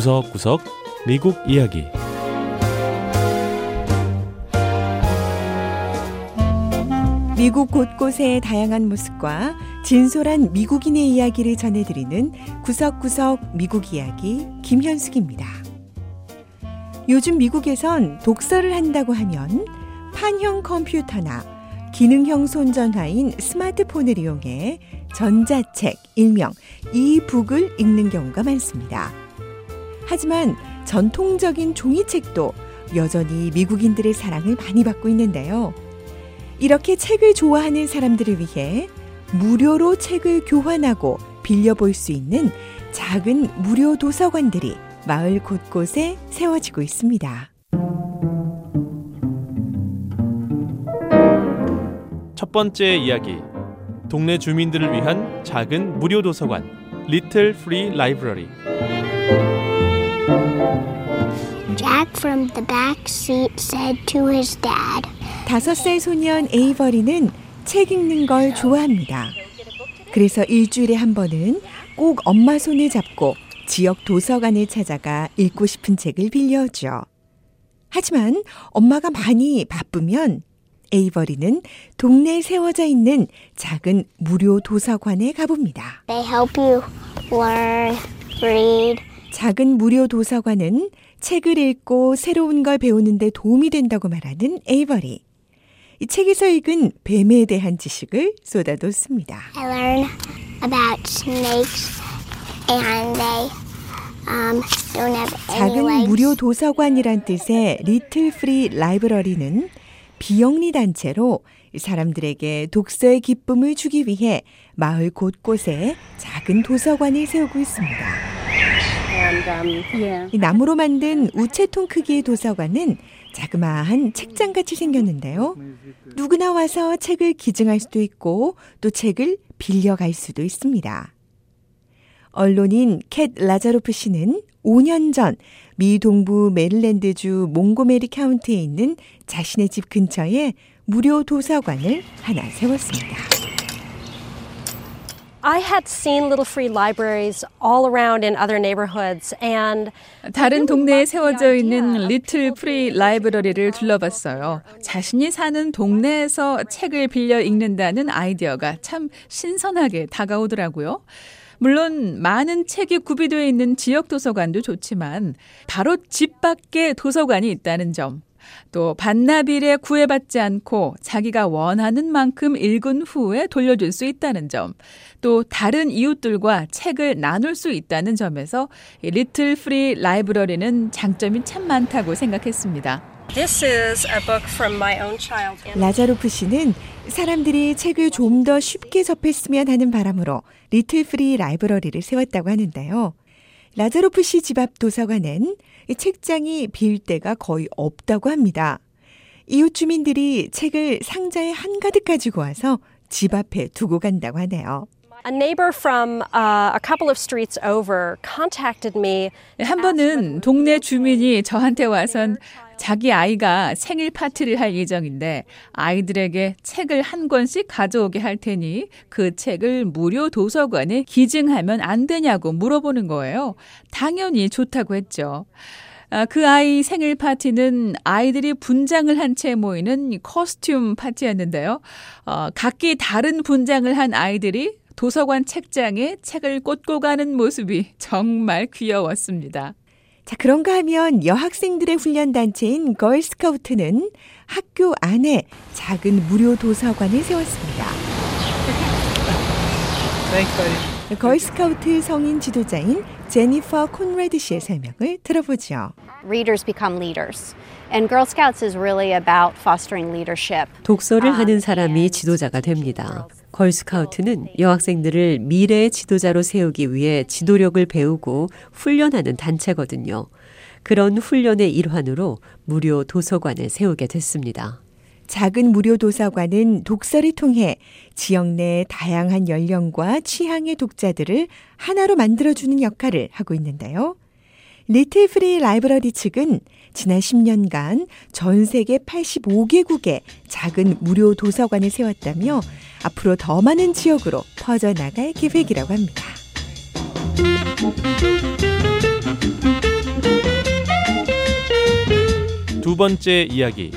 구석구석 미국 이야기 미국 곳곳의 다양한 모습과 진솔한 미국인의 이야기를 전해드리는 구석구석 미국 이야기 김현숙입니다. 요즘 미국에선 독서를 한다고 하면 판형 컴퓨터나 기능형 손전화인 스마트폰을 이용해 전자책, 일명 이북을 읽는 경우가 많습니다. 하지만 전통적인 종이책도 여전히 미국인들의 사랑을 많이 받고 있는데요. 이렇게 책을 좋아하는 사람들을 위해 무료로 책을 교환하고 빌려볼 수 있는 작은 무료 도서관들이 마을 곳곳에 세워지고 있습니다. 첫 번째 이야기 동네 주민들을 위한 작은 무료 도서관 Little Free Library from the back seat said to his dad, 다섯 살 소년 에이버리는 책 읽는 걸 좋아합니다. 그래서 일주일에 한 번은 꼭 엄마 손을 잡고 지역 도서관에 찾아가 읽고 싶은 책을 빌려오죠. 하지만 엄마가 많이 바쁘면 에이버리는 동네에 세워져 있는 작은 무료 도서관에 가봅니다. They help you learn, read. 작은 무료 도서관은 책을 읽고 새로운 걸 배우는데 도움이 된다고 말하는 에이버리. 이 책에서 읽은 뱀에 대한 지식을 쏟아뒀습니다. I learn about snakes and they um, don't have any 작은. 무료 도서관이란 뜻의 Little Free Library는 비영리 단체로 사람들에게 독서의 기쁨을 주기 위해 마을 곳곳에 작은 도서관을 세우고 있습니다. 이 나무로 만든 우체통 크기의 도서관은 자그마한 책장같이 생겼는데요. 누구나 와서 책을 기증할 수도 있고 또 책을 빌려갈 수도 있습니다. 언론인 캣 라자로프 씨는 5년 전 미 동부 메릴랜드주 몽고메리 카운티에 있는 자신의 집 근처에 무료 도서관을 하나 세웠습니다. 다른 동네에 세워져 있는 Little Free Library를 둘러봤어요. 자신이 사는 동네에서 책을 빌려 읽는다는 아이디어가 참 신선하게 다가오더라고요. 물론 많은 책이 구비되어 있는 지역 도서관도 좋지만 바로 집 밖에 도서관이 있다는 점. 또 반납일에 구애받지 않고 자기가 원하는 만큼 읽은 후에 돌려줄 수 있다는 점. 또 다른 이웃들과 책을 나눌 수 있다는 점에서 이 Little Free Library는 장점이 참 많다고 생각했습니다. this is a book from my own child. 라자로프 씨는 사람들이 책을 좀 더 쉽게 접했으면 하는 바람으로 Little Free Library를 세웠다고 하는데요. 라자로프 씨 집 앞 도서관엔 이 책장이 빌 데가 거의 없다고 합니다. 이웃 주민들이 책을 상자에 한가득 가지고 와서 집 앞에 두고 간다고 하네요. A neighbor from uh, a couple of streets over contacted me. 한 번은 동네 주민이 저한테 와선 자기 아이가 생일 파티를 할 예정인데 아이들에게 책을 한 권씩 가져오게 할 테니 그 책을 무료 도서관에 기증하면 안 되냐고 물어보는 거예요. 당연히 좋다고 했죠. 아, 그 아이 생일 파티는 아이들이 분장을 한 채 모이는 커스튬 파티였는데요. 어, 각기 다른 분장을 한 아이들이 도서관 책장에 책을 꽂고 가는 모습이 정말 귀여웠습니다. 자, 그런가 하면 여학생들의 훈련 단체인 걸스카우트는 학교 안에 작은 무료 도서관을 세웠습니다. 걸스카우트 성인 지도자인 제니퍼 콘레드 씨의 설명을 들어보죠. readers become leaders. And Girl Scouts is really about fostering leadership. 독서를 하는 사람이 지도자가 됩니다. 걸스카우트는 여학생들을 미래의 지도자로 세우기 위해 지도력을 배우고 훈련하는 단체거든요. 그런 훈련의 일환으로 무료 도서관을 세우게 됐습니다. 작은 무료 도서관은 독서를 통해 지역 내 다양한 연령과 취향의 독자들을 하나로 만들어주는 역할을 하고 있는데요. Little Free Library 측은 지난 10년간 전 세계 85개국에 작은 무료 도서관을 세웠다며 앞으로 더 많은 지역으로 퍼져나갈 계획이라고 합니다. 두 번째 이야기.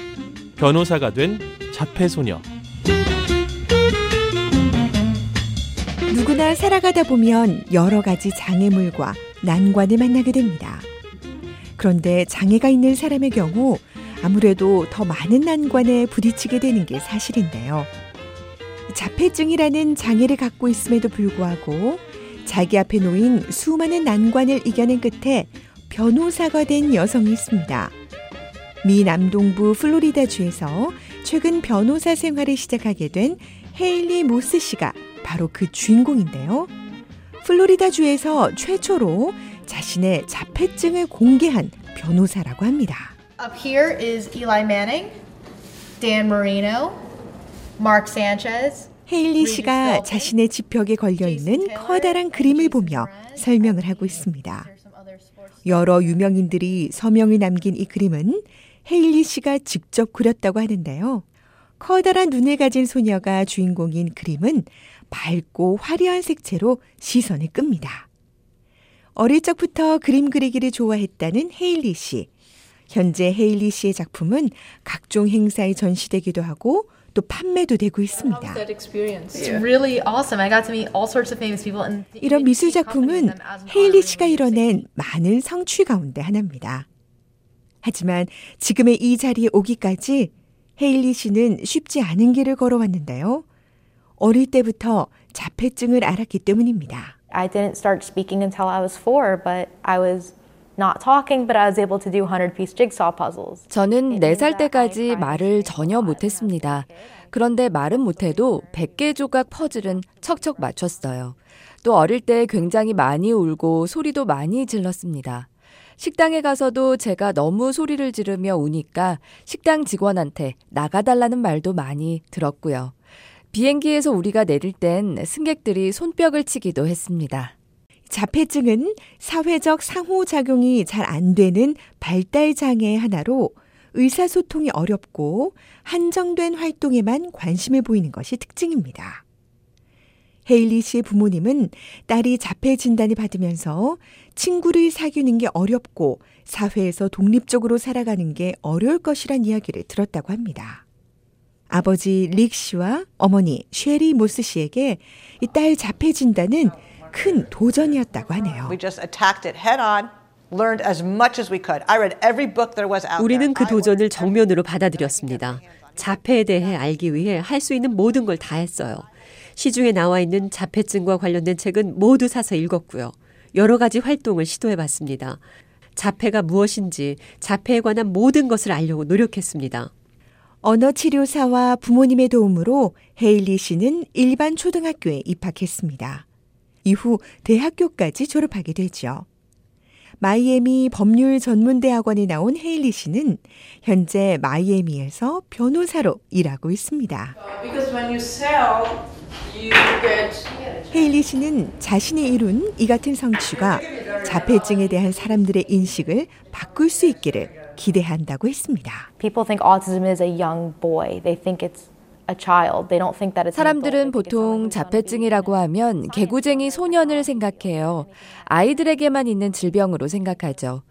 변호사가 된 자폐소녀. 누구나 살아가다 보면 여러 가지 장애물과 난관을 만나게 됩니다. 그런데 장애가 있는 사람의 경우 아무래도 더 많은 난관에 부딪히게 되는 게 사실인데요. 자폐증이라는 장애를 갖고 있음에도 불구하고 자기 앞에 놓인 수많은 난관을 이겨낸 끝에 변호사가 된 여성이 있습니다. 미 남동부 플로리다주에서 최근 변호사 생활을 시작하게 된 헤일리 모스 씨가 바로 그 주인공인데요. 플로리다주에서 최초로 자신의 자폐증을 공개한 변호사라고 합니다. Up here is Eli Manning, Dan Marino, Mark Sanchez. 헤일리 씨가 자신의 집 벽에 걸려 있는 커다란 그림을 보며 설명을 하고 있습니다. 여러 유명인들이 서명을 남긴 이 그림은 헤일리 씨가 직접 그렸다고 하는데요. 커다란 눈을 가진 소녀가 주인공인 그림은 밝고 화려한 색채로 시선을 끕니다. 어릴 적부터 그림 그리기를 좋아했다는 헤일리 씨. 현재 헤일리 씨의 작품은 각종 행사에 전시되기도 하고 또 판매도 되고 있습니다. 이런 미술 작품은 헤일리 씨가 이뤄낸 많은 성취 가운데 하나입니다. 하지만 지금의 이 자리에 오기까지 헤일리 씨는 쉽지 않은 길을 걸어왔는데요. 어릴 때부터 자폐증을 알았기 때문입니다. I didn't start speaking until I was four, but I was not talking, but I was able to do 100 piece jigsaw puzzles. 저는 4살 때까지 말을 전혀 못했습니다. 그런데 말은 못해도 100개 조각 퍼즐은 척척 맞췄어요. 또 어릴 때 굉장히 많이 울고 소리도 많이 질렀습니다. 식당에 가서도 제가 너무 소리를 지르며 우니까 식당 직원한테 나가달라는 말도 많이 들었고요. 비행기에서 우리가 내릴 땐 승객들이 손뼉을 치기도 했습니다. 자폐증은 사회적 상호작용이 잘 안 되는 발달 장애의 하나로 의사소통이 어렵고 한정된 활동에만 관심을 보이는 것이 특징입니다. 헤일리 씨의 부모님은 딸이 자폐 진단을 받으면서 친구를 사귀는 게 어렵고 사회에서 독립적으로 살아가는 게 어려울 것이란 이야기를 들었다고 합니다. 아버지 릭 씨와 어머니 쉐리 모스 씨에게 이 딸 자폐 진단은 큰 도전이었다고 하네요. We just attacked it head on. Learned as much as we could. I read every book there was out 우리는 그. 도전을 정면으로 받아들였습니다. 자폐에 대해 알기 위해 할 수 있는 모든 걸 다 했어요. 시중에 나와 있는 자폐증과 관련된 책은 모두 사서 읽었고요. 여러 가지 활동을 시도해 봤습니다. 자폐가 무엇인지 자폐에 관한 모든 것을 알려고 노력했습니다. 언어 치료사와 부모님의 도움으로 헤일리 씨는 일반 초등학교에 입학했습니다. 이후 대학교까지 졸업하게 되죠. 마이애미 법률 전문대학원에 나온 헤일리 씨는 현재 마이애미에서 변호사로 일하고 있습니다. 헤일리 씨는 자신이 이룬 이 같은 성취가 자폐증에 대한 사람들의 인식을 바꿀 수 있기를 기대한다고 했습니다. People think autism is a young boy. They think it's a child. They don't think that it's an adult. 사람들은 보통 자폐증이라고 하면 개구쟁이 소년을 생각해요. 아이들에게만 있는 질병으로 생각하죠.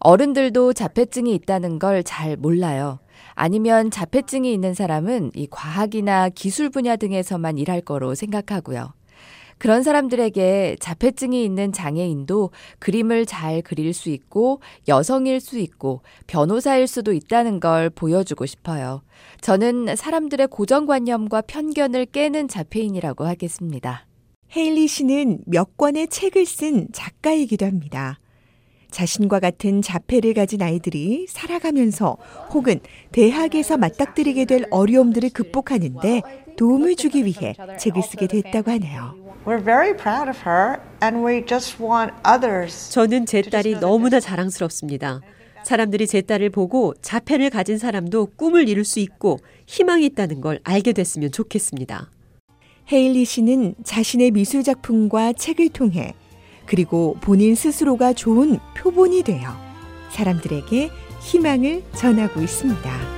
어른들도 자폐증이 있다는 걸 잘 몰라요. 아니면 자폐증이 있는 사람은 이 과학이나 기술 분야 등에서만 일할 거로 생각하고요. 그런 사람들에게 자폐증이 있는 장애인도 그림을 잘 그릴 수 있고 여성일 수 있고 변호사일 수도 있다는 걸 보여주고 싶어요. 저는 사람들의 고정관념과 편견을 깨는 자폐인이라고 하겠습니다. 헤일리 씨는 몇 권의 책을 쓴 작가이기도 합니다. 자신과 같은 자폐를 가진 아이들이 살아가면서 혹은 대학에서 맞닥뜨리게 될 어려움들을 극복하는데 도움을 주기 위해 책을 쓰게 됐다고 하네요. 저는 제 딸이 너무나 자랑스럽습니다. 사람들이 제 딸을 보고 자폐를 가진 사람도 꿈을 이룰 수 있고 희망이 있다는 걸 알게 됐으면 좋겠습니다. 헤일리 씨는 자신의 미술 작품과 책을 통해 그리고 본인 스스로가 좋은 표본이 되어 사람들에게 희망을 전하고 있습니다.